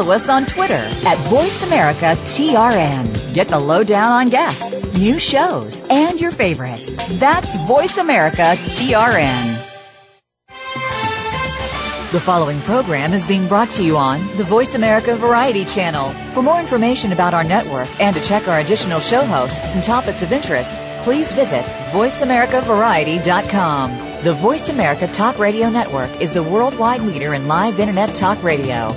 follow us on Twitter at VoiceAmericaTRN. Get the lowdown on guests, new shows, and your favorites. That's VoiceAmericaTRN. The following program is being brought to you on the Voice America Variety Channel. For more information about our network and to check our additional show hosts and topics of interest, please visit VoiceAmericaVariety.com. The Voice America Talk Radio Network is the worldwide leader in live Internet talk radio.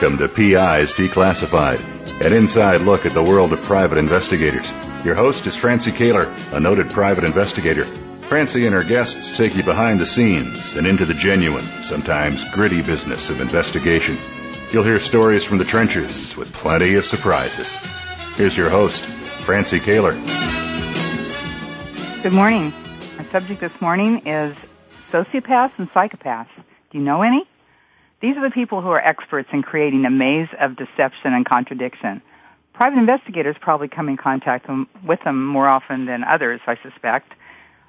Welcome to PIs Declassified, an inside look at the world of private investigators. Your host is Francie Koehler, a noted private investigator. Francie and her guests take you behind the scenes and into the genuine, sometimes gritty business of investigation. You'll hear stories from the trenches with plenty of surprises. Here's your host, Francie Koehler. Good morning. Our subject this morning is sociopaths and psychopaths. Do you know any? These are the people who are experts in creating a maze of deception and contradiction. Private investigators probably come in contact with them more often than others, I suspect.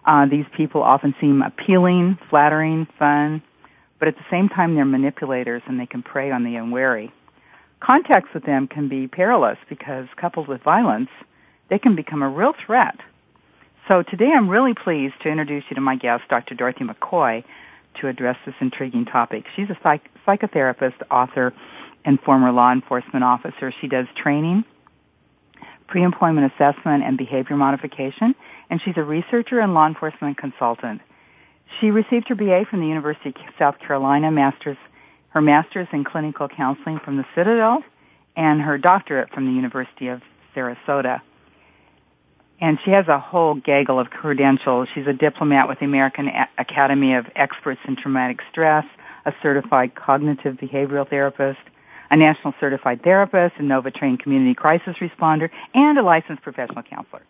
Uh, these people often seem appealing, flattering, fun, but at the same time they're manipulators and they can prey on the unwary. Contacts with them can be perilous because coupled with violence, they can become a real threat. So today I'm really pleased to introduce you to my guest, Dr. Dorothy McCoy, to address this intriguing topic. She's a psych- psychotherapist, author, and former law enforcement officer. She does training, pre-employment assessment, and behavior modification, and she's a researcher and law enforcement consultant. She received her BA from the University of South Carolina, master's, her master's in clinical counseling from the Citadel, and her doctorate from the University of Sarasota and she has a whole gaggle of credentials. She's a diplomat with the American Academy of Experts in Traumatic Stress, a certified cognitive behavioral therapist, a national certified therapist, a NOVA trained community crisis responder, and a licensed professional counselor.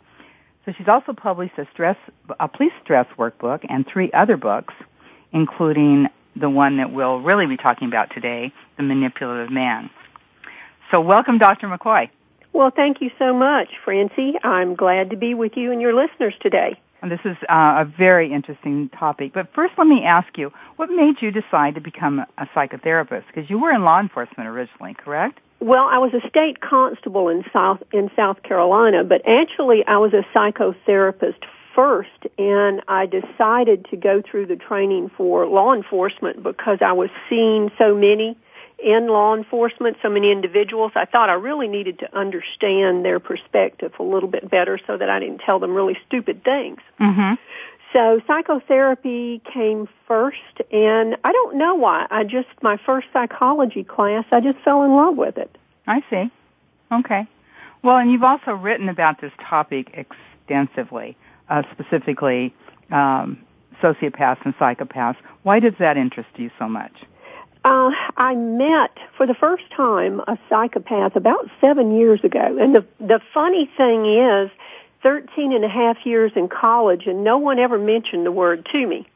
So she's also published a stress, a police stress workbook and three other books, including the one that we'll really be talking about today, The Manipulative Man. So welcome, Dr. McCoy. Well, thank you so much, Francie. I'm glad to be with you and your listeners today. And this is uh, a very interesting topic. But first, let me ask you, what made you decide to become a psychotherapist? Because you were in law enforcement originally, correct? Well, I was a state constable in South in South Carolina, but actually, I was a psychotherapist first, and I decided to go through the training for law enforcement because I was seeing so many in law enforcement, so many individuals, I thought I really needed to understand their perspective a little bit better so that I didn't tell them really stupid things. Mm-hmm. So psychotherapy came first, and I don't know why. I just, my first psychology class, I just fell in love with it. I see. Okay. Well, and you've also written about this topic extensively, uh, specifically um, sociopaths and psychopaths. Why does that interest you so much? Uh, I met for the first time a psychopath about seven years ago. And the, the funny thing is, 13 and a half years in college and no one ever mentioned the word to me.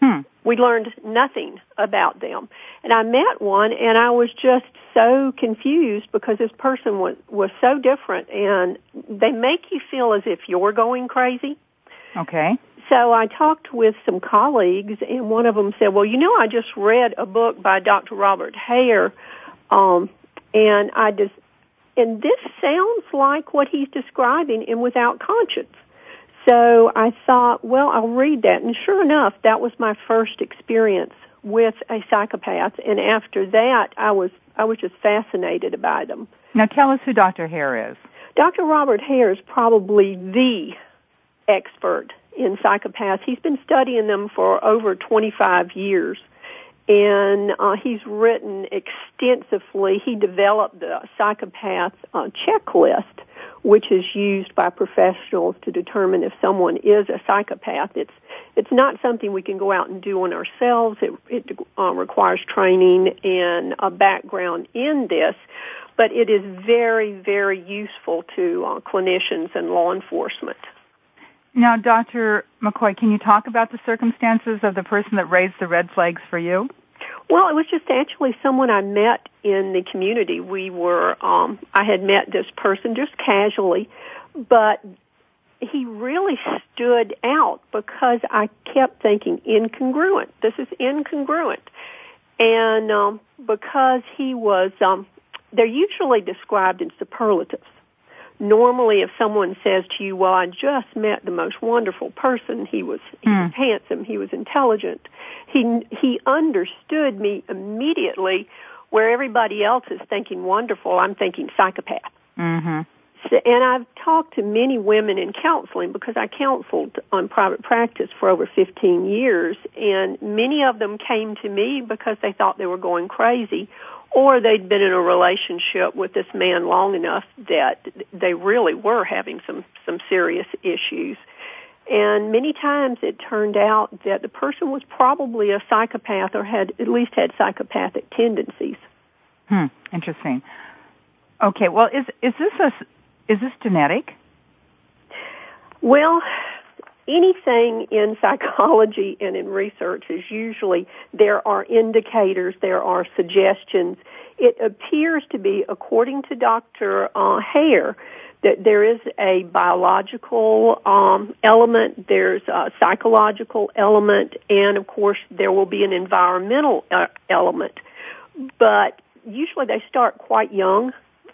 Hmm. We learned nothing about them. And I met one and I was just so confused because this person was, was so different and they make you feel as if you're going crazy. Okay. So I talked with some colleagues, and one of them said, "Well, you know, I just read a book by Dr. Robert Hare, um, and I just, and this sounds like what he's describing in Without Conscience." So I thought, well, I'll read that, and sure enough, that was my first experience with a psychopath, and after that, I was I was just fascinated by them. Now, tell us who Dr. Hare is. Dr. Robert Hare is probably the expert in psychopaths. He's been studying them for over 25 years. And uh, he's written extensively. He developed the psychopath uh, checklist, which is used by professionals to determine if someone is a psychopath. It's it's not something we can go out and do on ourselves. It, it uh, requires training and a background in this, but it is very, very useful to uh, clinicians and law enforcement. Now, Dr. McCoy, can you talk about the circumstances of the person that raised the red flags for you? Well, it was just actually someone I met in the community. We were, um, I had met this person just casually, but he really stood out because I kept thinking incongruent. This is incongruent. And um, because he was, um, they're usually described in superlatives. Normally, if someone says to you, "Well, I just met the most wonderful person. He was, he was hmm. handsome. He was intelligent. He he understood me immediately." Where everybody else is thinking wonderful, I'm thinking psychopath. Mm-hmm and I've talked to many women in counseling because I counseled on private practice for over 15 years and many of them came to me because they thought they were going crazy or they'd been in a relationship with this man long enough that they really were having some some serious issues. And many times it turned out that the person was probably a psychopath or had at least had psychopathic tendencies. Hmm, interesting. Okay, well is is this a is this genetic? Well, anything in psychology and in research is usually there are indicators, there are suggestions. It appears to be, according to Dr. Uh, Hare, that there is a biological um, element, there's a psychological element, and of course there will be an environmental uh, element. But usually they start quite young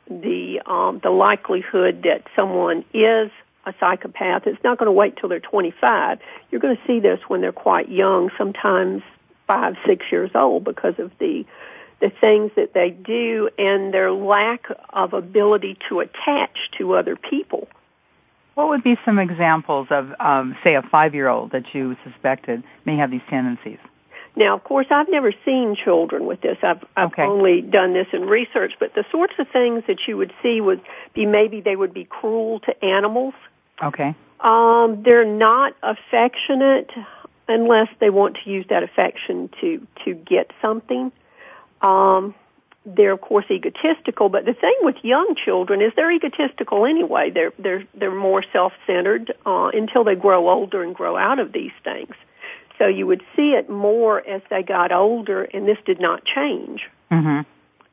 the um, the likelihood that someone is a psychopath. It's not going to wait till they're 25. You're going to see this when they're quite young, sometimes five, six years old, because of the the things that they do and their lack of ability to attach to other people. What would be some examples of, um, say, a five-year-old that you suspected may have these tendencies? Now, of course, I've never seen children with this. I've, I've okay. only done this in research, but the sorts of things that you would see would be maybe they would be cruel to animals. Okay. Um, they're not affectionate unless they want to use that affection to to get something. Um, they're of course egotistical, but the thing with young children is they're egotistical anyway. They're they're they're more self-centered uh, until they grow older and grow out of these things. So you would see it more as they got older, and this did not change. Mm-hmm.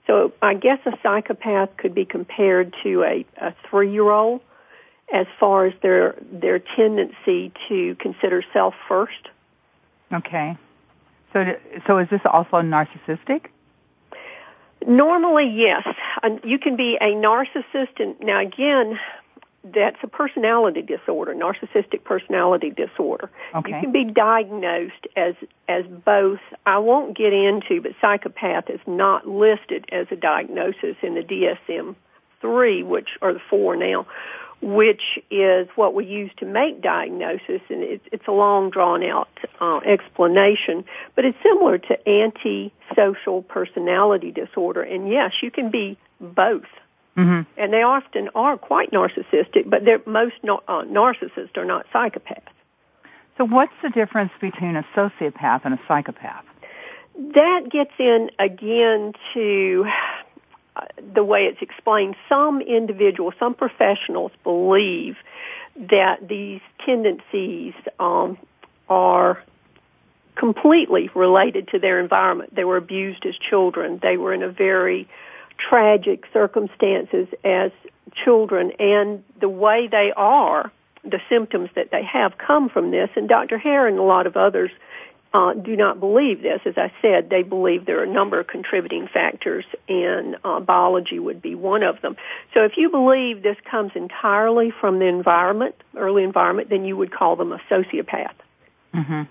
So I guess a psychopath could be compared to a, a three-year-old as far as their their tendency to consider self first. Okay. So so is this also narcissistic? Normally, yes. You can be a narcissist, and now again, that's a personality disorder, narcissistic personality disorder. Okay. You can be diagnosed as as both. I won't get into, but psychopath is not listed as a diagnosis in the DSM-3, which are the four now, which is what we use to make diagnosis, and it's, it's a long, drawn out uh, explanation. But it's similar to antisocial personality disorder, and yes, you can be both. Mm-hmm. And they often are quite narcissistic, but they're, most uh, narcissists are not psychopaths. So what's the difference between a sociopath and a psychopath? That gets in again to the way it's explained. Some individuals, some professionals believe that these tendencies um, are completely related to their environment. They were abused as children. They were in a very tragic circumstances as children and the way they are, the symptoms that they have come from this. And Dr. Hare and a lot of others uh, do not believe this. As I said, they believe there are a number of contributing factors, and uh, biology would be one of them. So if you believe this comes entirely from the environment, early environment, then you would call them a sociopath. Mm-hmm.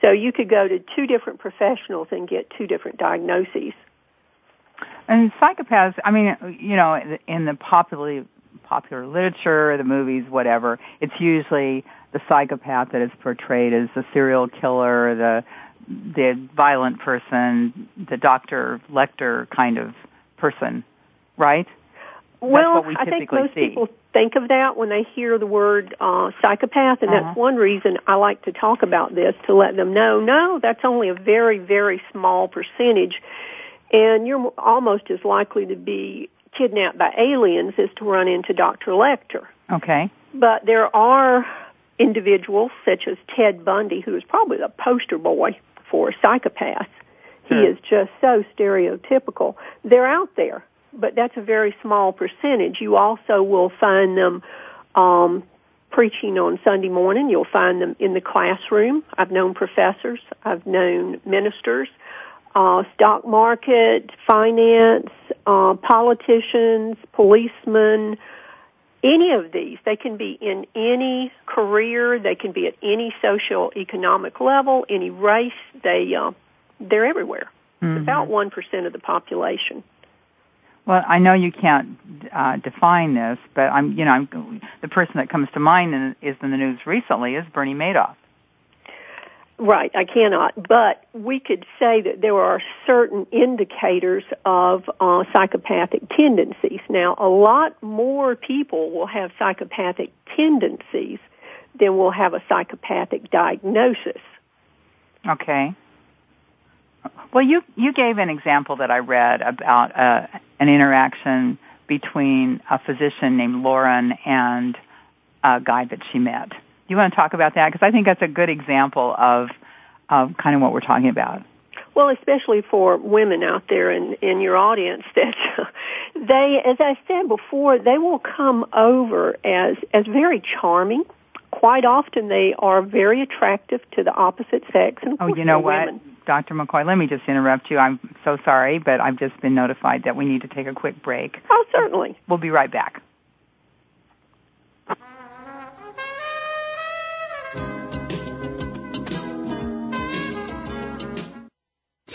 So you could go to two different professionals and get two different diagnoses. And psychopaths, I mean, you know, in the popular popular literature, the movies, whatever, it's usually the psychopath that is portrayed as the serial killer, the the violent person, the Dr. Lecter kind of person, right? well, we I think most see. people think of that when they hear the word uh, psychopath, and Uh-huh. that's one reason I like to talk about this to let them know. No, that's only a very, very small percentage, and you're almost as likely to be kidnapped by aliens as to run into Dr. Lecter. Okay. But there are individuals such as Ted Bundy, who is probably the poster boy for psychopaths. He is just so stereotypical. They're out there, but that's a very small percentage. You also will find them um, preaching on Sunday morning. You'll find them in the classroom. I've known professors. I've known ministers. Uh, stock market, finance, uh, politicians, policemen, any of these. They can be in any career. They can be at any social economic level, any race. They uh, they're everywhere. Mhm. About one percent of the population. Well, I know you can't uh, define this, but I'm, you know, I'm, the person that comes to mind and is in the news recently is Bernie Madoff. Right, I cannot. But we could say that there are certain indicators of uh, psychopathic tendencies. Now, a lot more people will have psychopathic tendencies than will have a psychopathic diagnosis. Okay. Well, you you gave an example that I read about uh, an interaction between a physician named Lauren and a guy that she met. You want to talk about that because I think that's a good example of of kind of what we're talking about. Well, especially for women out there in, in your audience that they, as I said before, they will come over as, as very charming. Quite often they are very attractive to the opposite sex. And Oh, you know what, women. Dr. McCoy? Let me just interrupt you. I'm so sorry, but I've just been notified that we need to take a quick break. Oh, certainly. We'll be right back.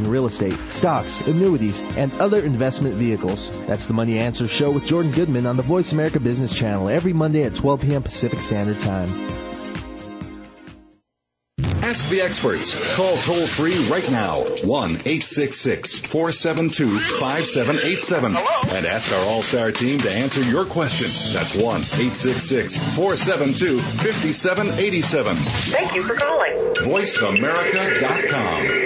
in real estate, stocks, annuities, and other investment vehicles. That's the Money Answer Show with Jordan Goodman on the Voice America Business Channel every Monday at 12 p.m. Pacific Standard Time. Ask the experts. Call toll free right now 1 866 472 5787 and ask our All Star team to answer your question. That's 1 866 472 5787. Thank you for calling. VoiceAmerica.com.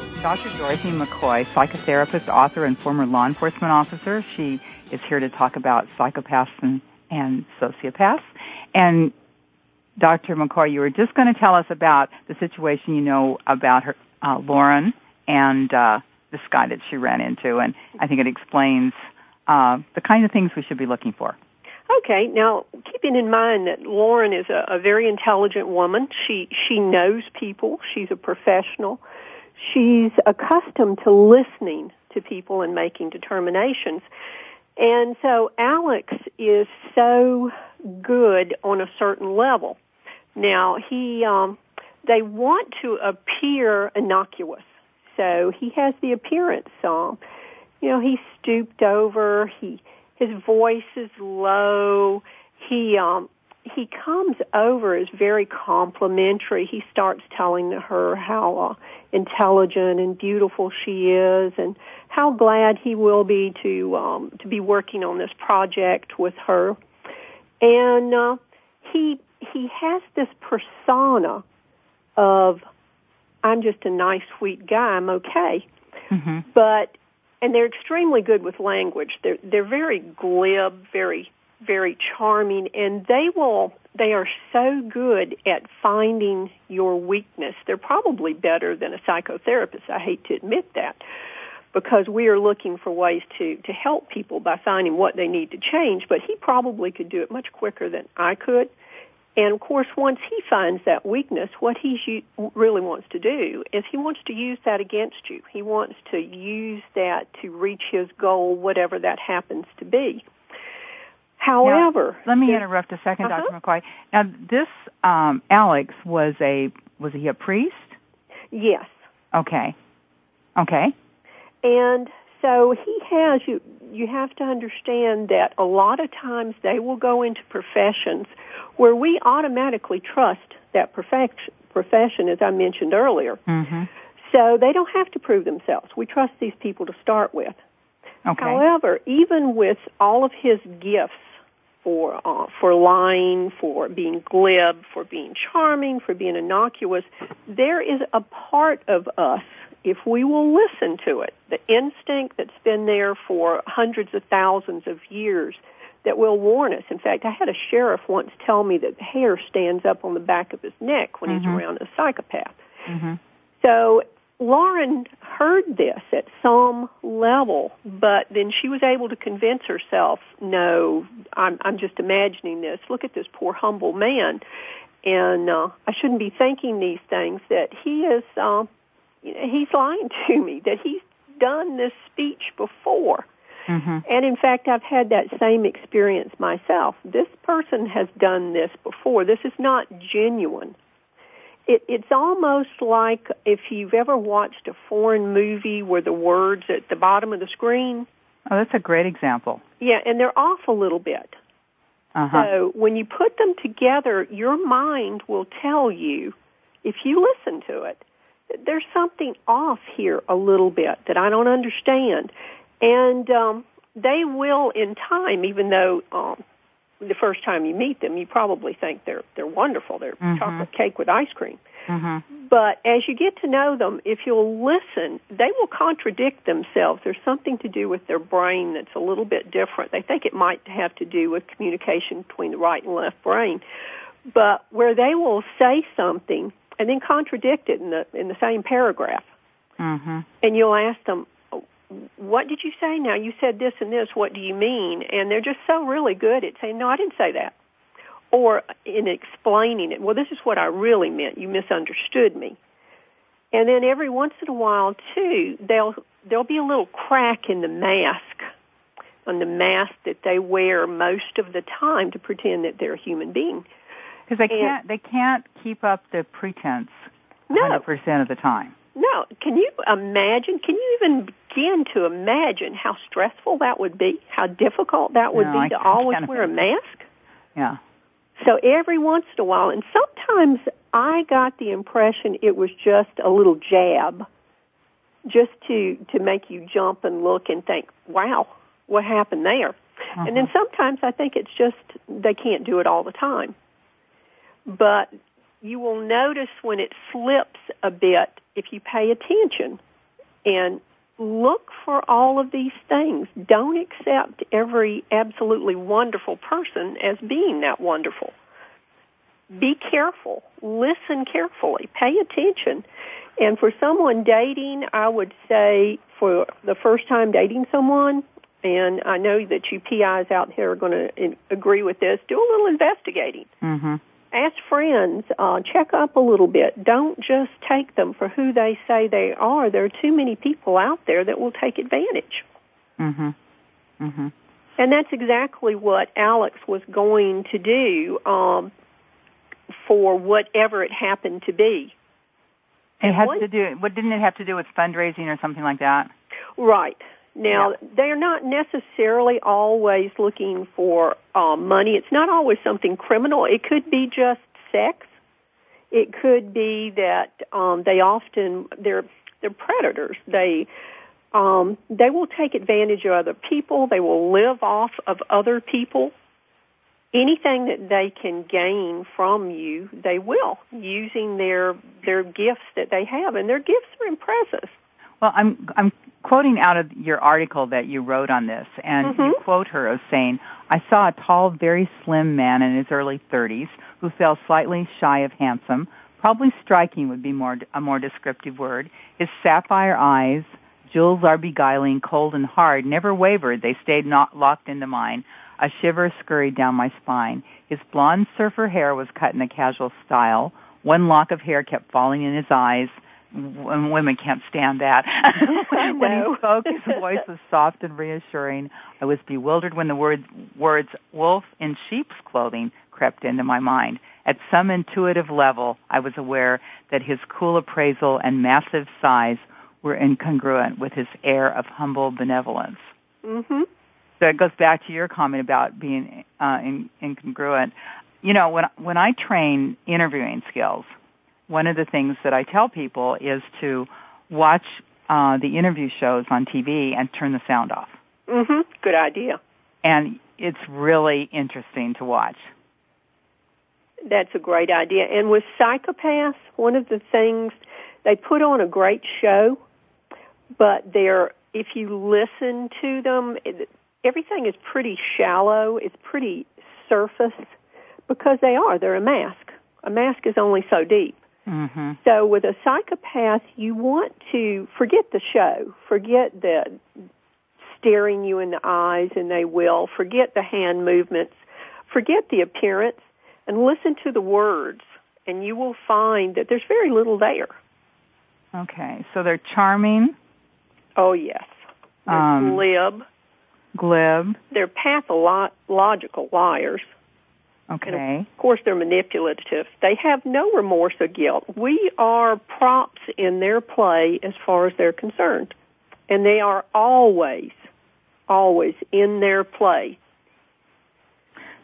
Dr. Dorothy McCoy, psychotherapist, author, and former law enforcement officer. She is here to talk about psychopaths and, and sociopaths. And Dr. McCoy, you were just going to tell us about the situation you know about her, uh, Lauren and uh, this guy that she ran into, and I think it explains uh, the kind of things we should be looking for. Okay, now keeping in mind that Lauren is a, a very intelligent woman, she she knows people, she's a professional, she's accustomed to listening to people and making determinations. And so Alex is so good on a certain level. Now he, um, they want to appear innocuous, so he has the appearance. Um, you know, he's stooped over. He his voice is low. He um, he comes over as very complimentary. He starts telling her how uh, intelligent and beautiful she is, and how glad he will be to um, to be working on this project with her. And uh, he he has this persona of I'm just a nice, sweet guy. I'm okay. Mm-hmm. But and they're extremely good with language. They're they're very glib, very very charming, and they will they are so good at finding your weakness. They're probably better than a psychotherapist. I hate to admit that because we are looking for ways to to help people by finding what they need to change, but he probably could do it much quicker than I could. And of course, once he finds that weakness, what he really wants to do is he wants to use that against you. He wants to use that to reach his goal, whatever that happens to be. However, now, let me interrupt a 2nd uh-huh. Dr. McCoy. Now, this um, Alex was a was he a priest? Yes. Okay. Okay. And so he has you. You have to understand that a lot of times they will go into professions where we automatically trust that profession, profession as I mentioned earlier. Mm-hmm. So they don't have to prove themselves. We trust these people to start with. Okay. However, even with all of his gifts for uh, for lying, for being glib, for being charming, for being innocuous, there is a part of us if we will listen to it, the instinct that's been there for hundreds of thousands of years that will warn us. In fact, I had a sheriff once tell me that the hair stands up on the back of his neck when mm-hmm. he's around a psychopath. Mm-hmm. So Lauren heard this at some level, but then she was able to convince herself, no, I'm, I'm just imagining this. Look at this poor humble man. And uh, I shouldn't be thinking these things that he is, uh, he's lying to me, that he's done this speech before. Mm-hmm. And in fact, I've had that same experience myself. This person has done this before. This is not genuine. It, it's almost like if you've ever watched a foreign movie where the words at the bottom of the screen. Oh, that's a great example. Yeah, and they're off a little bit. Uh-huh. So when you put them together, your mind will tell you, if you listen to it, there's something off here a little bit that I don't understand. And um, they will, in time, even though um, the first time you meet them, you probably think they're they're wonderful. They're mm-hmm. chocolate cake with ice cream. Mm-hmm. But as you get to know them, if you'll listen, they will contradict themselves. There's something to do with their brain that's a little bit different. They think it might have to do with communication between the right and left brain. But where they will say something and then contradict it in the in the same paragraph. Mm-hmm. And you'll ask them, what did you say now? You said this and this. What do you mean? And they're just so really good at saying, no, I didn't say that. Or in explaining it, well, this is what I really meant. You misunderstood me. And then every once in a while, too, they'll, there'll be a little crack in the mask, on the mask that they wear most of the time to pretend that they're a human being. Because they can't, they can't keep up the pretense 100% no. of the time. No, can you imagine? Can you even begin to imagine how stressful that would be? How difficult that would no, be I, to always wear a mask? Yeah. So every once in a while, and sometimes I got the impression it was just a little jab, just to to make you jump and look and think, "Wow, what happened there?" Uh-huh. And then sometimes I think it's just they can't do it all the time. But you will notice when it slips a bit if you pay attention and look for all of these things. Don't accept every absolutely wonderful person as being that wonderful. Be careful. Listen carefully. Pay attention. And for someone dating, I would say for the first time dating someone, and I know that you PIs out here are going to agree with this, do a little investigating. Mm-hmm ask friends, uh, check up a little bit. Don't just take them for who they say they are. There are too many people out there that will take advantage. Mhm. Mhm. And that's exactly what Alex was going to do um, for whatever it happened to be. It had to do. What didn't it have to do with fundraising or something like that? Right. Now, yeah. they're not necessarily always looking for um, money. It's not always something criminal. It could be just sex. It could be that um, they often they're they're predators. They um, they will take advantage of other people. They will live off of other people. Anything that they can gain from you, they will using their their gifts that they have, and their gifts are impressive. Well, I'm I'm quoting out of your article that you wrote on this, and mm-hmm. you quote her as saying, "I saw a tall, very slim man in his early 30s who felt slightly shy of handsome. Probably striking would be more a more descriptive word. His sapphire eyes, jewels are beguiling, cold and hard, never wavered. They stayed not locked into mine. A shiver scurried down my spine. His blonde surfer hair was cut in a casual style. One lock of hair kept falling in his ey." And women can't stand that. when he spoke, his voice was soft and reassuring. I was bewildered when the words, words wolf in sheep's clothing crept into my mind. At some intuitive level, I was aware that his cool appraisal and massive size were incongruent with his air of humble benevolence. Mm-hmm. So it goes back to your comment about being uh, in, incongruent. You know, when when I train interviewing skills, one of the things that I tell people is to watch uh, the interview shows on TV and turn the sound off. Mhm. Good idea. And it's really interesting to watch. That's a great idea. And with psychopaths, one of the things they put on a great show, but they're if you listen to them, everything is pretty shallow. It's pretty surface because they are. They're a mask. A mask is only so deep. Mm-hmm. So with a psychopath, you want to forget the show, forget the staring you in the eyes, and they will forget the hand movements, forget the appearance, and listen to the words, and you will find that there's very little there. Okay, so they're charming. Oh yes, they're um, glib. Glib. They're pathological liars. Okay. And of course, they're manipulative. They have no remorse or guilt. We are props in their play as far as they're concerned. And they are always, always in their play.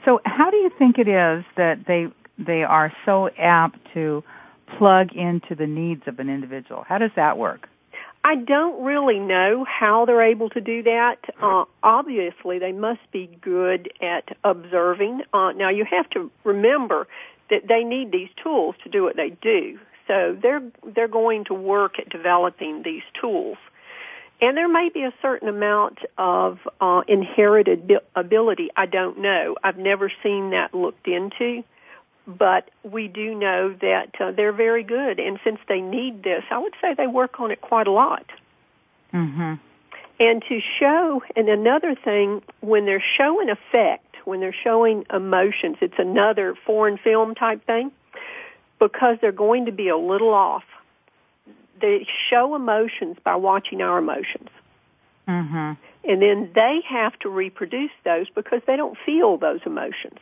So how do you think it is that they, they are so apt to plug into the needs of an individual? How does that work? I don't really know how they're able to do that. Uh, obviously, they must be good at observing. Uh, now, you have to remember that they need these tools to do what they do. So they're they're going to work at developing these tools, and there may be a certain amount of uh, inherited ability. I don't know. I've never seen that looked into but we do know that uh, they're very good. And since they need this, I would say they work on it quite a lot. Mm-hmm. And to show, and another thing, when they're showing effect, when they're showing emotions, it's another foreign film type thing, because they're going to be a little off. They show emotions by watching our emotions. Mm-hmm. And then they have to reproduce those because they don't feel those emotions.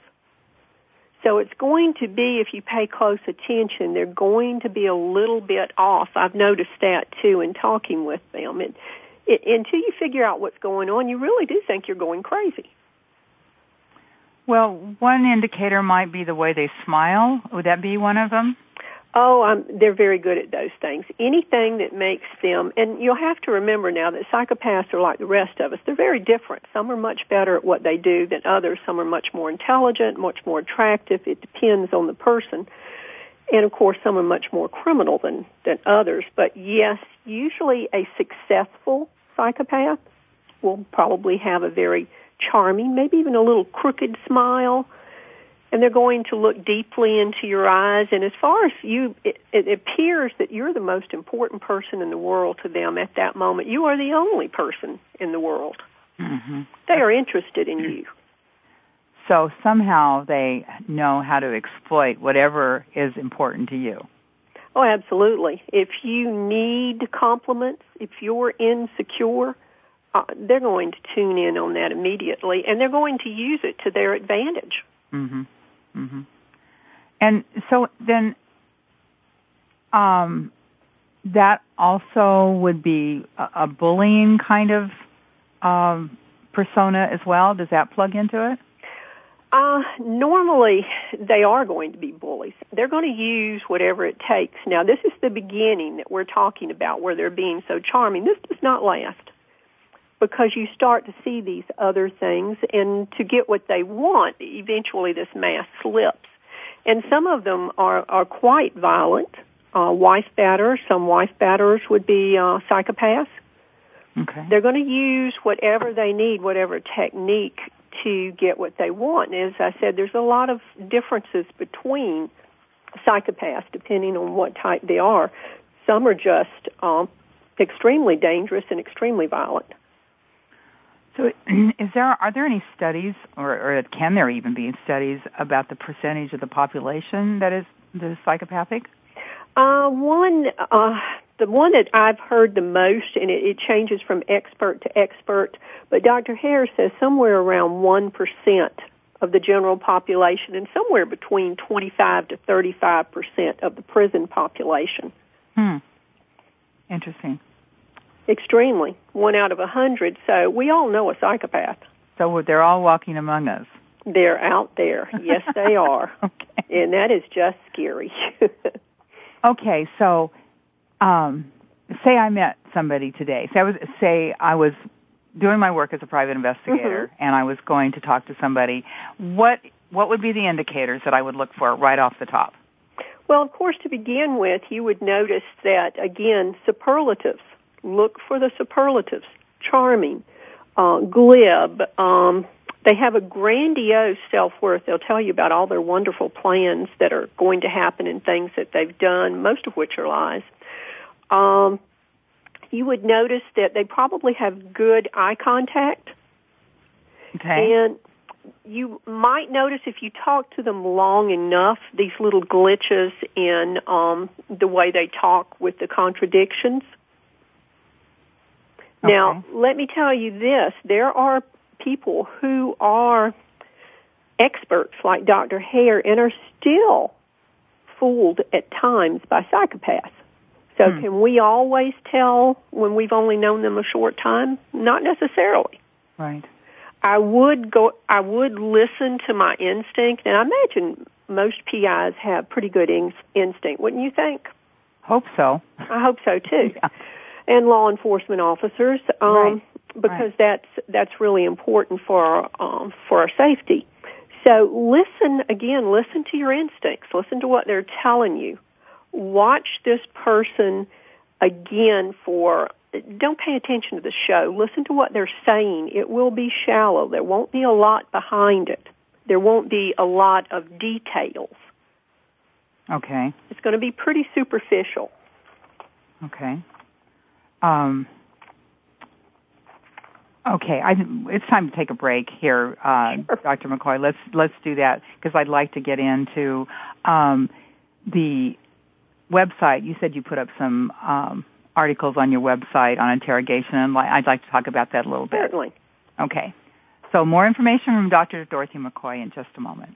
So it's going to be, if you pay close attention, they're going to be a little bit off. I've noticed that too in talking with them. And it, until you figure out what's going on, you really do think you're going crazy. Well, one indicator might be the way they smile. Would that be one of them? Oh, um, they're very good at those things. Anything that makes them, and you'll have to remember now that psychopaths are like the rest of us. They're very different. Some are much better at what they do than others. Some are much more intelligent, much more attractive. It depends on the person. And of course, some are much more criminal than, than others. But yes, usually a successful psychopath will probably have a very charming, maybe even a little crooked smile and they're going to look deeply into your eyes. And as far as you, it, it appears that you're the most important person in the world to them at that moment. You are the only person in the world. Mm-hmm. They are interested in you. So somehow they know how to exploit whatever is important to you. Oh, absolutely. If you need compliments, if you're insecure, uh, they're going to tune in on that immediately, and they're going to use it to their advantage. Mm-hmm. Mm-hmm. And so then, um, that also would be a, a bullying kind of um, persona as well. Does that plug into it? Uh, normally, they are going to be bullies. They're going to use whatever it takes. Now, this is the beginning that we're talking about where they're being so charming. This does not last because you start to see these other things and to get what they want, eventually this mask slips. And some of them are, are quite violent. Uh, wife batterers, some wife batterers would be uh, psychopaths. Okay. They're going to use whatever they need, whatever technique to get what they want. And as I said, there's a lot of differences between psychopaths depending on what type they are. Some are just um, extremely dangerous and extremely violent. So, is there are there any studies, or, or can there even be studies about the percentage of the population that is that is psychopathic? Uh, one, uh, the one that I've heard the most, and it, it changes from expert to expert, but Dr. Hare says somewhere around one percent of the general population, and somewhere between twenty-five to thirty-five percent of the prison population. Hmm. Interesting. Extremely. One out of a hundred. So we all know a psychopath. So they're all walking among us. They're out there. Yes, they are. okay. And that is just scary. okay, so um, say I met somebody today. Say I was say I was doing my work as a private investigator mm-hmm. and I was going to talk to somebody. What what would be the indicators that I would look for right off the top? Well, of course, to begin with, you would notice that again, superlatives look for the superlatives. Charming, uh, glib, um, they have a grandiose self-worth. They'll tell you about all their wonderful plans that are going to happen and things that they've done, most of which are lies. Um, you would notice that they probably have good eye contact. Okay. And you might notice if you talk to them long enough, these little glitches in um, the way they talk with the contradictions. Now, let me tell you this. There are people who are experts like Dr. Hare and are still fooled at times by psychopaths. So hmm. can we always tell when we've only known them a short time? Not necessarily. Right. I would go, I would listen to my instinct and I imagine most PIs have pretty good in, instinct, wouldn't you think? Hope so. I hope so too. yeah and law enforcement officers um, right. because right. that's that's really important for our, um, for our safety. So listen again. Listen to your instincts. Listen to what they're telling you. Watch this person again for. Don't pay attention to the show. Listen to what they're saying. It will be shallow. There won't be a lot behind it. There won't be a lot of details. Okay. It's going to be pretty superficial. Okay. Um, okay, I, it's time to take a break here, uh, sure. Dr. McCoy. Let's let's do that because I'd like to get into um, the website. You said you put up some um, articles on your website on interrogation, and I'd like to talk about that a little bit. Certainly. Okay. So more information from Dr. Dorothy McCoy in just a moment.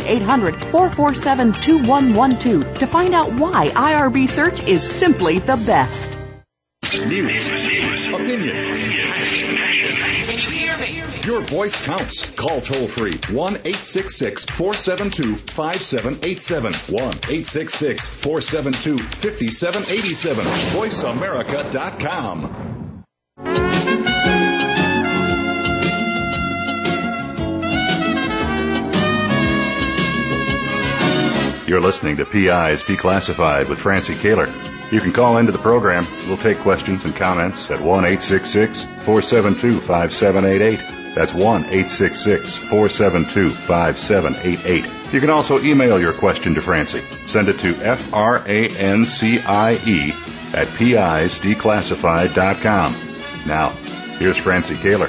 1-800-447-2112 to find out why IRB Search is simply the best. News, opinion. Your voice counts. Call toll free 1 866 472 5787. 1 866 472 5787. VoiceAmerica.com. You're listening to PI's Declassified with Francie Koehler. You can call into the program. We'll take questions and comments at 1 472 5788. That's 1 472 5788. You can also email your question to Francie. Send it to F R A N C I E at PIsDeclassified.com. Now, here's Francie Koehler.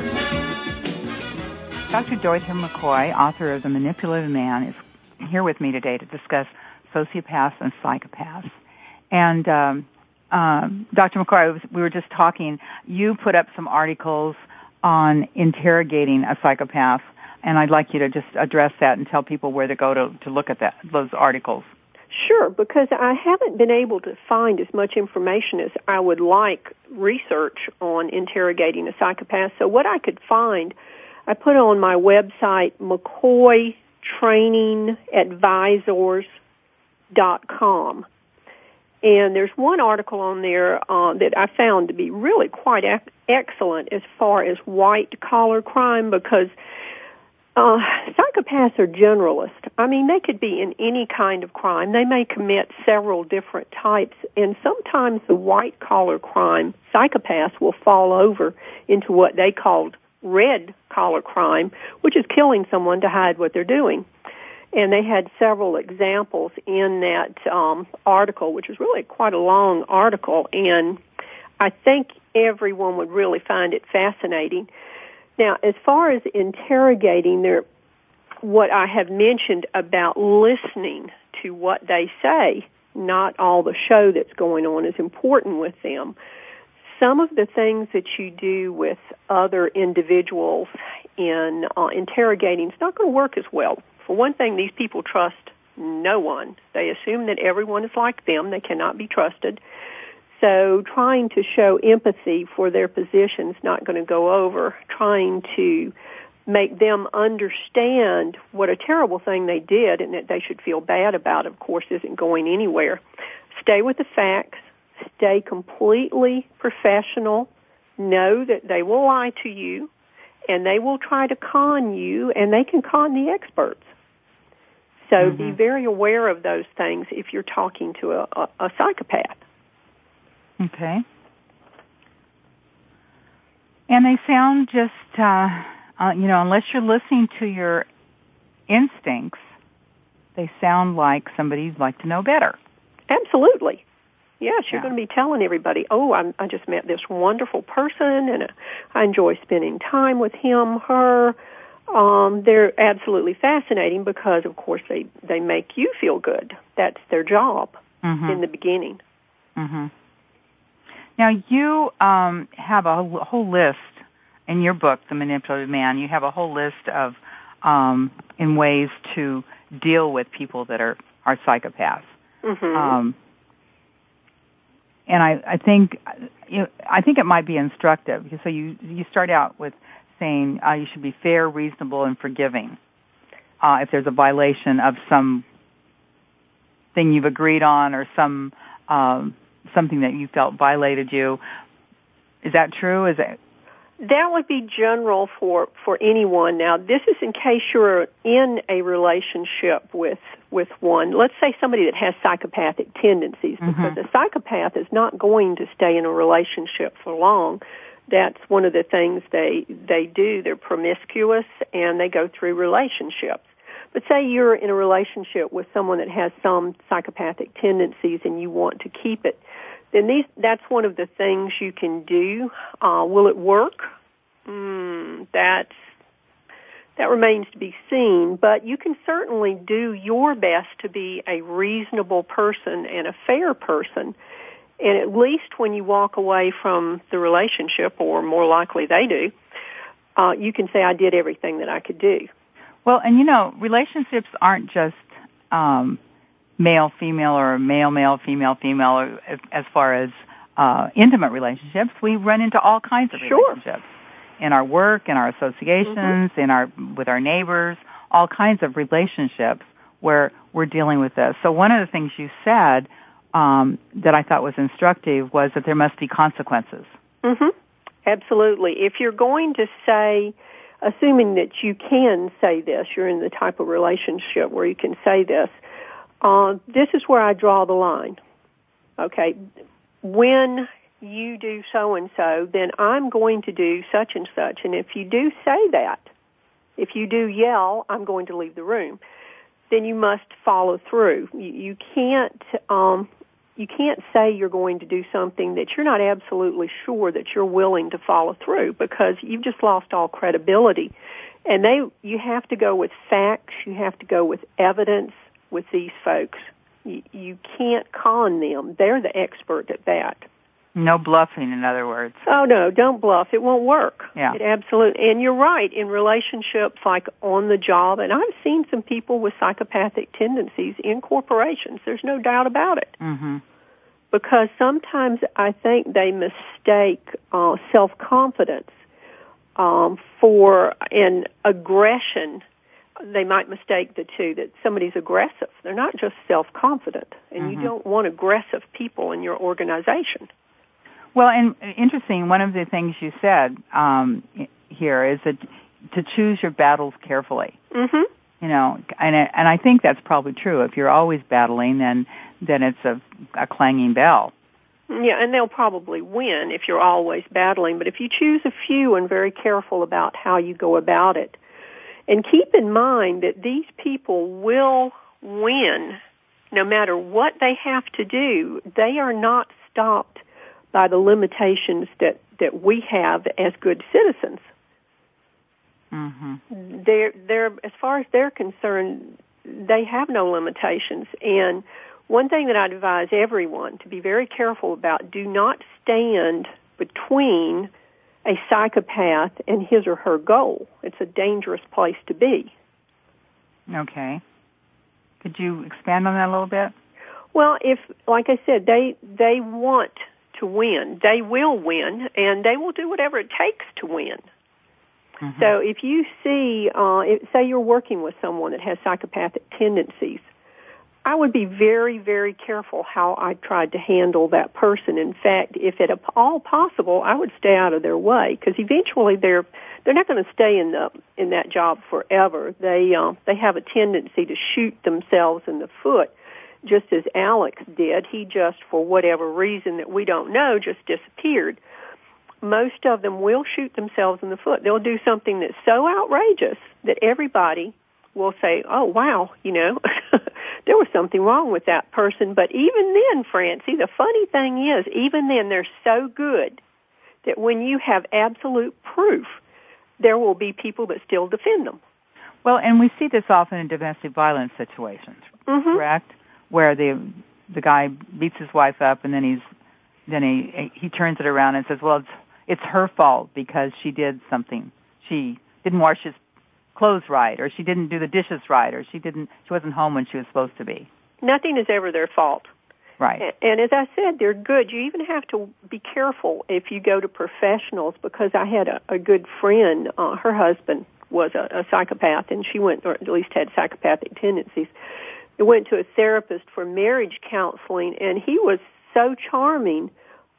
Dr. Dorothy McCoy, author of The Manipulative Man, is here with me today to discuss sociopaths and psychopaths. And um, um, Dr. McCoy, we were just talking. You put up some articles on interrogating a psychopath, and I'd like you to just address that and tell people where to go to, to look at that those articles. Sure, because I haven't been able to find as much information as I would like research on interrogating a psychopath. So what I could find, I put on my website McCoy Training Advisors.com. And there's one article on there uh, that I found to be really quite ac- excellent as far as white collar crime because uh, psychopaths are generalists. I mean, they could be in any kind of crime. They may commit several different types, and sometimes the white collar crime psychopaths will fall over into what they called red collar crime, which is killing someone to hide what they're doing and they had several examples in that um, article, which was really quite a long article, and I think everyone would really find it fascinating. Now, as far as interrogating their, what I have mentioned about listening to what they say, not all the show that's going on is important with them. Some of the things that you do with other individuals in uh, interrogating is not going to work as well for one thing, these people trust no one. They assume that everyone is like them. They cannot be trusted. So trying to show empathy for their position is not going to go over. Trying to make them understand what a terrible thing they did and that they should feel bad about, of course, isn't going anywhere. Stay with the facts. Stay completely professional. Know that they will lie to you and they will try to con you and they can con the experts. So mm-hmm. be very aware of those things if you're talking to a, a, a psychopath. Okay. And they sound just, uh, uh, you know, unless you're listening to your instincts, they sound like somebody you'd like to know better. Absolutely. Yes, you're yeah. going to be telling everybody, oh, I'm, I just met this wonderful person and uh, I enjoy spending time with him, her. Um, they're absolutely fascinating because, of course, they they make you feel good. That's their job Mhm. in the beginning. hmm Now you um, have a whole- whole list in your book, The Manipulative Man. You have a whole list of um, in ways to deal with people that are are psychopaths. hmm Um, and I, I think you know, I think it might be instructive. So you you start out with saying uh, you should be fair, reasonable, and forgiving. Uh, if there's a violation of some thing you've agreed on or some um, something that you felt violated you, is that true? Is it? That would be general for for anyone. Now, this is in case you're in a relationship with with one. Let's say somebody that has psychopathic tendencies, because a psychopath is not going to stay in a relationship for long. That's one of the things they they do. They're promiscuous and they go through relationships. But say you're in a relationship with someone that has some psychopathic tendencies and you want to keep it then these that's one of the things you can do. Uh, will it work? Mm, that's that remains to be seen, but you can certainly do your best to be a reasonable person and a fair person. And at least when you walk away from the relationship, or more likely they do, uh, you can say, I did everything that I could do. Well, and you know, relationships aren't just um, male female or male male female female as- far as uh, intimate relationships. We run into all kinds of Sure. relationships in our work, in our associations, in our with our neighbors, all kinds of relationships where we're dealing with this. So one of the things you said um, that I thought was instructive was that there must be consequences. hmm Absolutely. If you're going to say, assuming that you can say this, you're in the type of relationship where you can say this, uh, this is where I draw the line. Okay, when you do so and so, then I'm going to do such and such. And if you do say that, if you do yell, I'm going to leave the room, then you must follow through. You, you can't, um, you can't say you're going to do something that you're not absolutely sure that you're willing to follow through because you've just lost all credibility. And they, you have to go with facts. You have to go with evidence with these folks. You, you can't con them. They're the expert at that. No bluffing, in other words. Oh no, don't bluff. It won't work. Yeah. It absolutely, and you're right, in relationships like on the job, and I've seen some people with psychopathic tendencies in corporations. There's no doubt about it. hmm Because sometimes I think they mistake uh, self-confidence um, for an aggression. They might mistake the two, that somebody's aggressive. They're not just self-confident, and you Mhm. don't want aggressive people in your organization. Well, and interesting, one of the things you said um, here is that to choose your battles carefully. hmm You know, and I- and I think that's probably true. If you're always battling, then then it's a, a clanging bell. Yeah, and they'll probably win if you're always battling. But if you choose a few and very careful about how you go about it, and keep in mind that these people will win no matter what they have to do. They are not stopped by the limitations that, that we have as good citizens. hmm They're, they're, as far as they're concerned, they have no limitations. And one thing that I advise everyone to be very careful about, do not stand between a psychopath and his or her goal. It's a dangerous place to be. Okay. Could you expand on that a little bit? Well, if, like I said, they, they want to win, they will win, and they will do whatever it takes to win. Mhm. So if you see, uh, if, say you're working with someone that has psychopathic tendencies, I would be very, very careful how I tried to handle that person. In fact, if at all possible, I would stay out of their way because eventually they're they're not going to stay in the in that job forever. They uh, they have a tendency to shoot themselves in the foot, just as Alex did. He just, for whatever reason that we don't know, just disappeared most of them will shoot themselves in the foot. They'll do something that's so outrageous that everybody will say, oh wow, you know, there was something wrong with that person. But even then, Francie, the funny thing is, even then they're so good that when you have absolute proof there will be people that still defend them. Well, and we see this often in domestic violence situations, mm-hmm. correct? Where the the guy beats his wife up, and then he's then he he turns it around and says, "Well, it's it's her fault because she did something. She didn't wash his clothes right, or she didn't do the dishes right, or she didn't she wasn't home when she was supposed to be." Nothing is ever their fault. Right. And as I said, they're good. You even have to be careful if you go to professionals because I had a, a good friend, uh, her husband was a, a psychopath and she went, or at least had psychopathic tendencies. He went to a therapist for marriage counseling and he was so charming.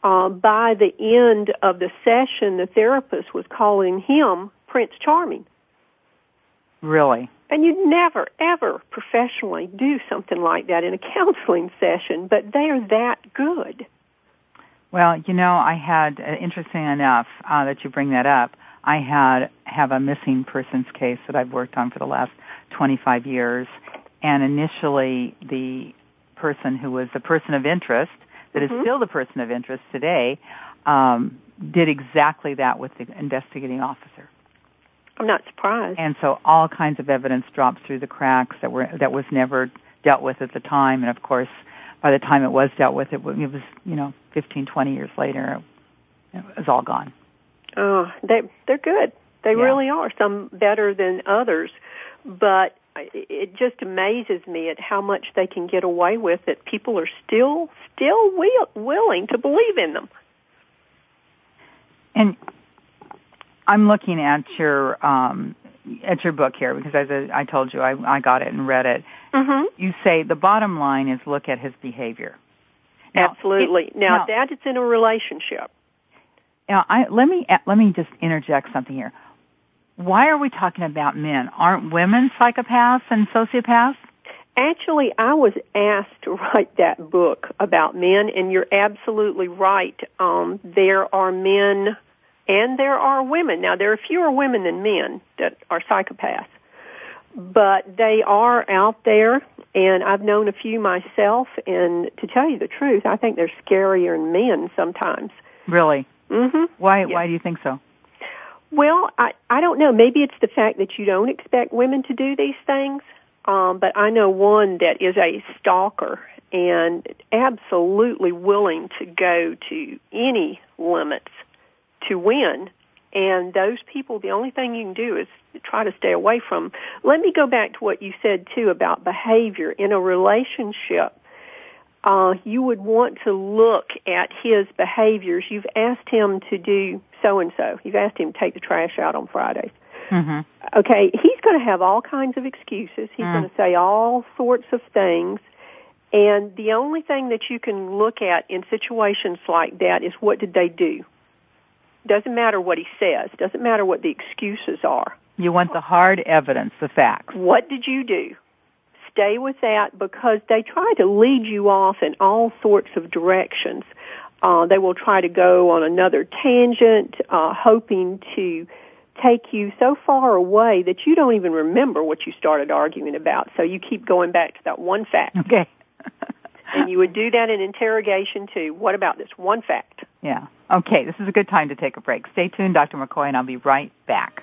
Uh, by the end of the session, the therapist was calling him Prince Charming. Really? And you'd never, ever professionally do something like that in a counseling session, but they are that good. Well, you know, I had, uh, interesting enough uh, that you bring that up, I had have a missing persons case that I've worked on for the last 25 years, and initially the person who was the person of interest, that mm-hmm. is still the person of interest today, um, did exactly that with the investigating officer. I'm not surprised. And so all kinds of evidence dropped through the cracks that were that was never dealt with at the time, and of course, by the time it was dealt with, it, it was you know 15, 20 years later, it was all gone. Oh, they they're good. They Yeah. really are. Some better than others, but it just amazes me at how much they can get away with. That people are still still will, willing to believe in them. And I'm looking at your um, at your book here because as I I told you, I, I got it and read it. Mm-hmm. You say the bottom line is look at his behavior. Now, Absolutely. it- now, now- it's in a relationship. Now, I, let me let me just interject something here. Why are we talking about men? Aren't women psychopaths and sociopaths? Actually, I was asked to write that book about men, and you're absolutely right. Um, there are men and there are women. Now, there are fewer women than men that are psychopaths, but they are out there, and I've known a few myself, and to tell you the truth, I think they're scarier than men sometimes. Really? Mm-hmm. Why? Yeah. Why do you think so? Well, I I don't know. Maybe it's the fact that you don't expect women to do these things. Um, but I know one that is a stalker and absolutely willing to go to any limits to win. And those people, the only thing you can do is try to stay away from. Let me go back to what you said too about behavior in a relationship. Uh, you would want to look at his behaviors. You've asked him to do so and so. You've asked him to take the trash out on Fridays. Mm-hmm. Okay, he's going to have all kinds of excuses. He's Mm. going to say all sorts of things. And the only thing that you can look at in situations like that is what did they do? Doesn't matter what he says. Doesn't matter what the excuses are. You want the hard evidence, the facts. What did you do? Stay with that because they try to lead you off in all sorts of directions. Uh, they will try to go on another tangent, uh, hoping to take you so far away that you don't even remember what you started arguing about. So you keep going back to that one fact. Okay. and you would do that in interrogation too. What about this one fact? yeah. Okay. This is a good time to take a break. Stay tuned, Dr. McCoy, and I'll be right back.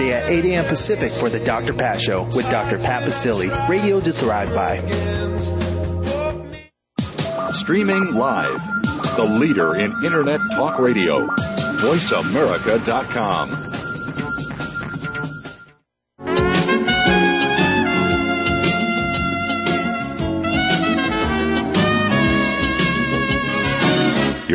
at 8 a.m. Pacific for the Dr. Pat Show with Dr. Pat Baccili. Radio to thrive by. Streaming live. The leader in Internet talk radio. VoiceAmerica.com.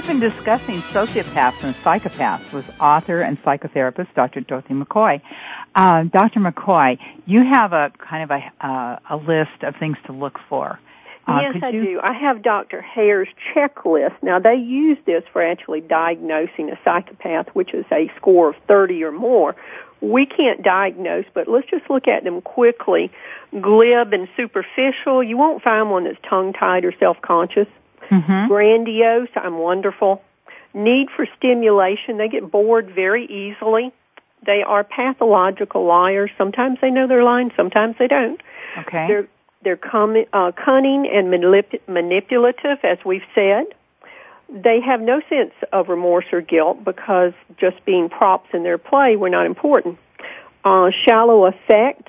We've been discussing sociopaths and psychopaths with author and psychotherapist Dr. Dorothy McCoy. Uh, Dr. McCoy, you have a kind of a, uh, a list of things to look for. Uh, yes, I you... do. I have Dr. Hare's checklist. Now, they use this for actually diagnosing a psychopath, which is a score of 30 or more. We can't diagnose, but let's just look at them quickly. Glib and superficial, you won't find one that's tongue-tied or self-conscious. Mm-hmm. Grandiose, I'm wonderful. Need for stimulation, they get bored very easily. They are pathological liars. Sometimes they know they're lying, sometimes they don't. Okay. They're they're com- uh, cunning and manip- manipulative, as we've said. They have no sense of remorse or guilt because just being props in their play were not important. Uh, shallow affect,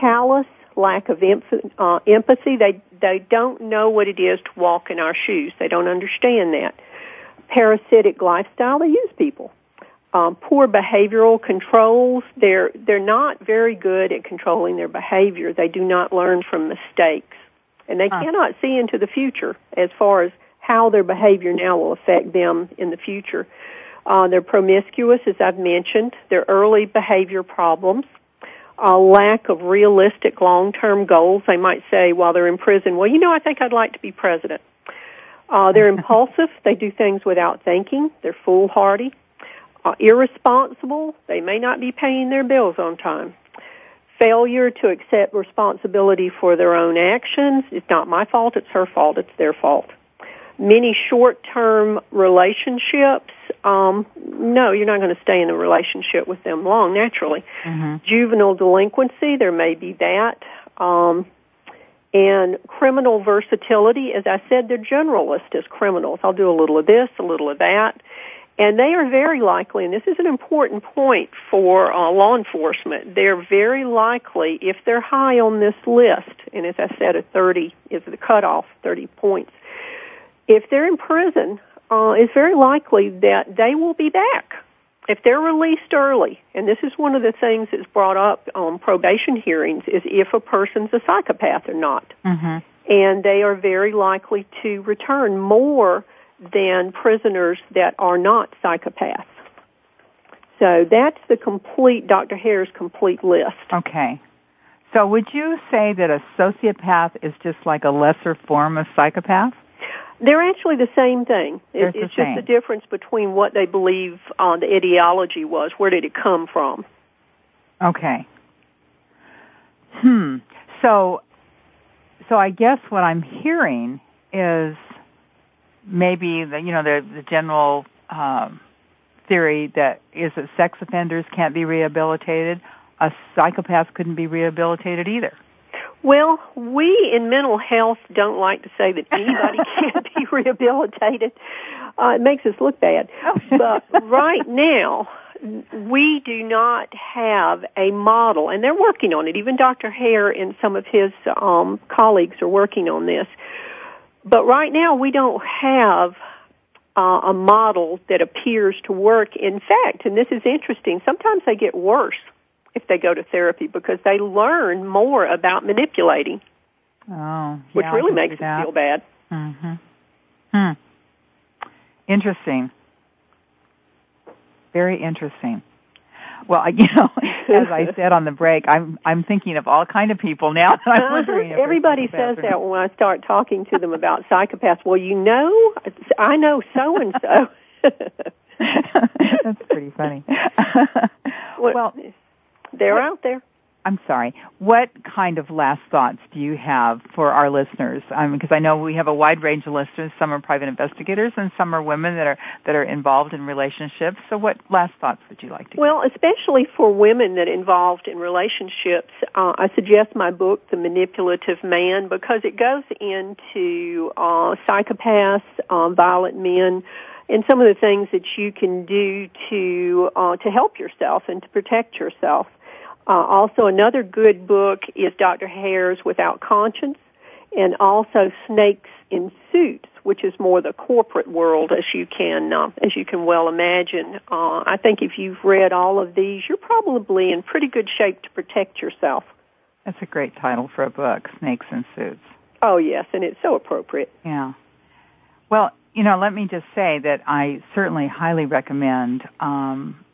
callous, lack of emph- uh, empathy. They they don't know what it is to walk in our shoes. They don't understand that. Parasitic lifestyle. They use people. Um, poor behavioral controls. They're they're not very good at controlling their behavior. They do not learn from mistakes, and they huh. cannot see into the future as far as how their behavior now will affect them in the future. Uh, they're promiscuous, as I've mentioned. They're early behavior problems a lack of realistic long-term goals. They might say while they're in prison, well, you know, I think I'd like to be president. Uh, they're impulsive. They do things without thinking. They're foolhardy. Uh, irresponsible. They may not be paying their bills on time. Failure to accept responsibility for their own actions. It's not my fault. It's her fault. It's their fault. Many short-term relationships um, no, you're not going to stay in a relationship with them long, naturally. Mm-hmm. Juvenile delinquency, there may be that. Um, and criminal versatility, as I said, they're generalists as criminals. I'll do a little of this, a little of that. And they are very likely, and this is an important point for uh, law enforcement, they're very likely, if they're high on this list, and as I said, a 30 is the cutoff, 30 points, if they're in prison, uh, it's very likely that they will be back if they're released early. And this is one of the things that's brought up on probation hearings is if a person's a psychopath or not. Mm-hmm. And they are very likely to return more than prisoners that are not psychopaths. So that's the complete Dr. Hare's complete list. Okay. So would you say that a sociopath is just like a lesser form of psychopath? They're actually the same thing. It, it's the just the difference between what they believe uh, the ideology was. Where did it come from? Okay. Hmm. So, so I guess what I'm hearing is maybe the you know the the general um, theory that is that sex offenders can't be rehabilitated. a psychopath couldn't be rehabilitated either. Well, we in mental health don't like to say that anybody can't be rehabilitated. Uh, it makes us look bad. But right now, we do not have a model, and they're working on it. Even Dr. Hare and some of his um, colleagues are working on this. But right now, we don't have uh, a model that appears to work. In fact, and this is interesting, sometimes they get worse if they go to therapy because they learn more about manipulating. Oh, yeah, which really makes them feel bad. Mm-hmm. Hmm. Interesting. Very interesting. Well, you know, as I said on the break, I'm I'm thinking of all kind of people now. I'm wondering if Everybody says that when I start talking to them about psychopaths. Well, you know, I know so and so. That's pretty funny. well, they're what, out there. I'm sorry. What kind of last thoughts do you have for our listeners? Um, because I know we have a wide range of listeners. Some are private investigators, and some are women that are that are involved in relationships. So, what last thoughts would you like to? Well, give? especially for women that are involved in relationships, uh, I suggest my book, The Manipulative Man, because it goes into uh, psychopaths, uh, violent men and some of the things that you can do to uh, to help yourself and to protect yourself. Uh, also, another good book is Dr. Hare's Without Conscience, and also Snakes in Suits, which is more the corporate world, as you can uh, as you can well imagine. Uh, I think if you've read all of these, you're probably in pretty good shape to protect yourself. That's a great title for a book, Snakes in Suits. Oh yes, and it's so appropriate. Yeah. Well, you know, let me just say that I certainly highly recommend um,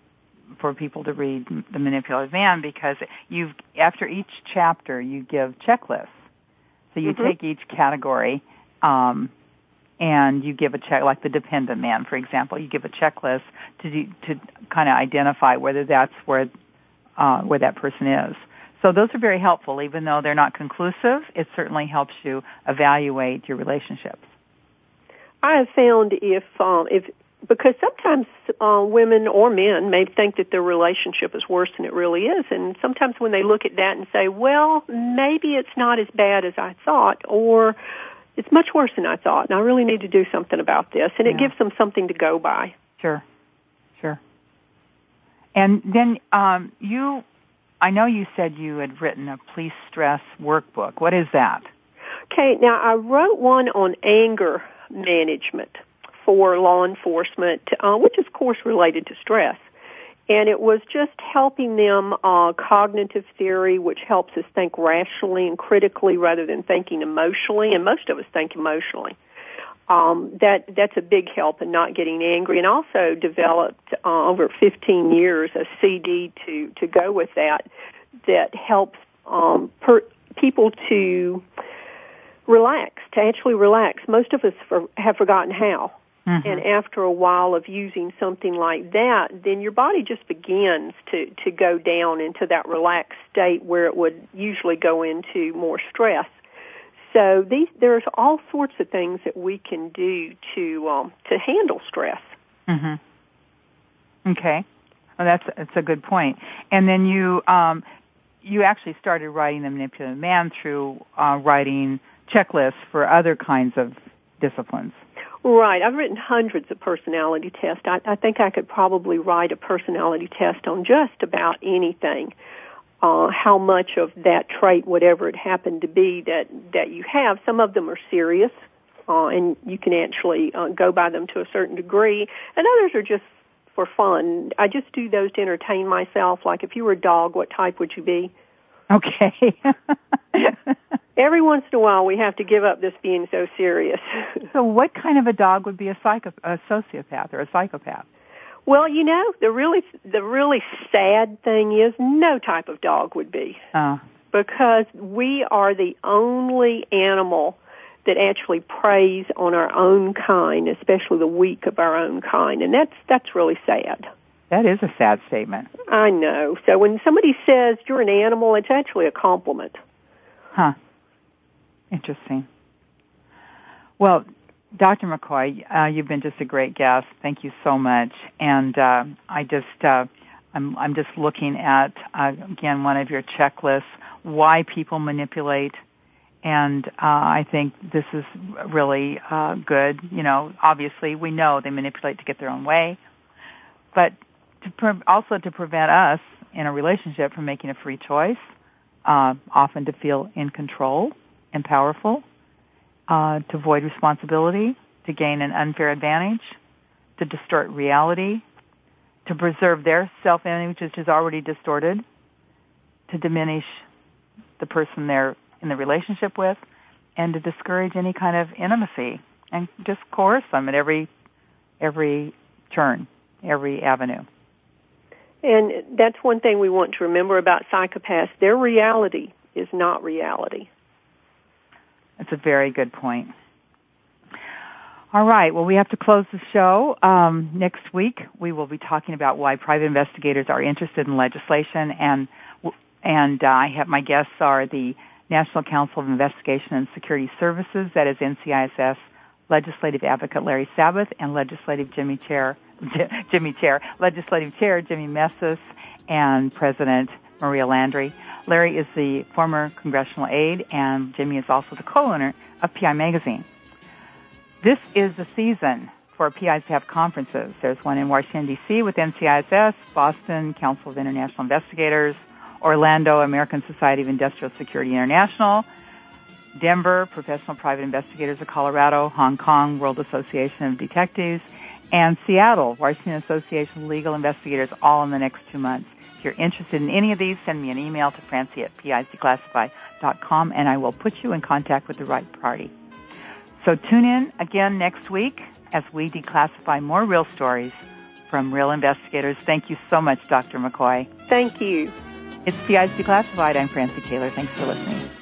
for people to read The Manipulative Man because you've after each chapter you give checklists. So you mm-hmm. take each category um, and you give a check, like the dependent man, for example. You give a checklist to do, to kind of identify whether that's where uh, where that person is. So those are very helpful, even though they're not conclusive. It certainly helps you evaluate your relationships. I have found if um, if because sometimes uh, women or men may think that their relationship is worse than it really is, and sometimes when they look at that and say, "Well, maybe it's not as bad as I thought," or "It's much worse than I thought, and I really need to do something about this," and yeah. it gives them something to go by. Sure, sure. And then um, you, I know you said you had written a police stress workbook. What is that? Okay, now I wrote one on anger management for law enforcement, uh, which is of course related to stress. And it was just helping them uh, cognitive theory, which helps us think rationally and critically rather than thinking emotionally. And most of us think emotionally. Um, that that's a big help in not getting angry. And also developed uh, over 15 years a CD to to go with that that helps um, per, people to relax, to actually relax. Most of us for, have forgotten how. Mm-hmm. And after a while of using something like that, then your body just begins to, to go down into that relaxed state where it would usually go into more stress. So these, there's all sorts of things that we can do to, um, to handle stress. Mm-hmm. Okay. Well, that's, that's a good point. And then you, um, you actually started writing the manipulative man through, uh, writing checklists for other kinds of disciplines. Right. I've written hundreds of personality tests. I, I think I could probably write a personality test on just about anything. Uh, how much of that trait, whatever it happened to be, that that you have. Some of them are serious, uh, and you can actually uh, go by them to a certain degree, and others are just for fun. I just do those to entertain myself. Like if you were a dog, what type would you be? Okay. Every once in a while, we have to give up this being so serious. so, what kind of a dog would be a, psycho- a sociopath or a psychopath? Well, you know, the really the really sad thing is no type of dog would be. Oh. Because we are the only animal that actually preys on our own kind, especially the weak of our own kind, and that's that's really sad. That is a sad statement. I know. So when somebody says you're an animal, it's actually a compliment. Huh. Interesting. Well, Dr. McCoy, uh, you've been just a great guest. Thank you so much. And uh, I just, uh, I'm, I'm just looking at, uh, again, one of your checklists, why people manipulate. And uh, I think this is really uh, good. You know, obviously we know they manipulate to get their own way, but to pre- also to prevent us in a relationship from making a free choice, often to feel in control and powerful, uh, to avoid responsibility, to gain an unfair advantage, to distort reality, to preserve their self-image, which is already distorted, to diminish the person they're in the relationship with, and to discourage any kind of intimacy, and just coerce them at every every turn, every avenue. And that's one thing we want to remember about psychopaths. Their reality is not reality. That's a very good point. All right. Well, we have to close the show. Um, next week, we will be talking about why private investigators are interested in legislation, and and uh, I have my guests are the National Council of Investigation and Security Services, that is NCISS, Legislative Advocate Larry Sabath, and Legislative Jimmy Chair Jimmy Chair, Legislative Chair Jimmy Mesis, and President Maria Landry. Larry is the former congressional aide, and Jimmy is also the co-owner of PI Magazine. This is the season for PIs to have conferences. There's one in Washington, D.C. with NCISS, Boston, Council of International Investigators, Orlando, American Society of Industrial Security International, Denver, Professional Private Investigators of Colorado, Hong Kong, World Association of Detectives, and Seattle, Washington Association of Legal Investigators, all in the next two months. If you're interested in any of these, send me an email to francie at pisdeclassify.com and I will put you in contact with the right party. So tune in again next week as we declassify more real stories from real investigators. Thank you so much, Dr. McCoy. Thank you. It's PIs Declassified. I'm Francie Koehler. Thanks for listening.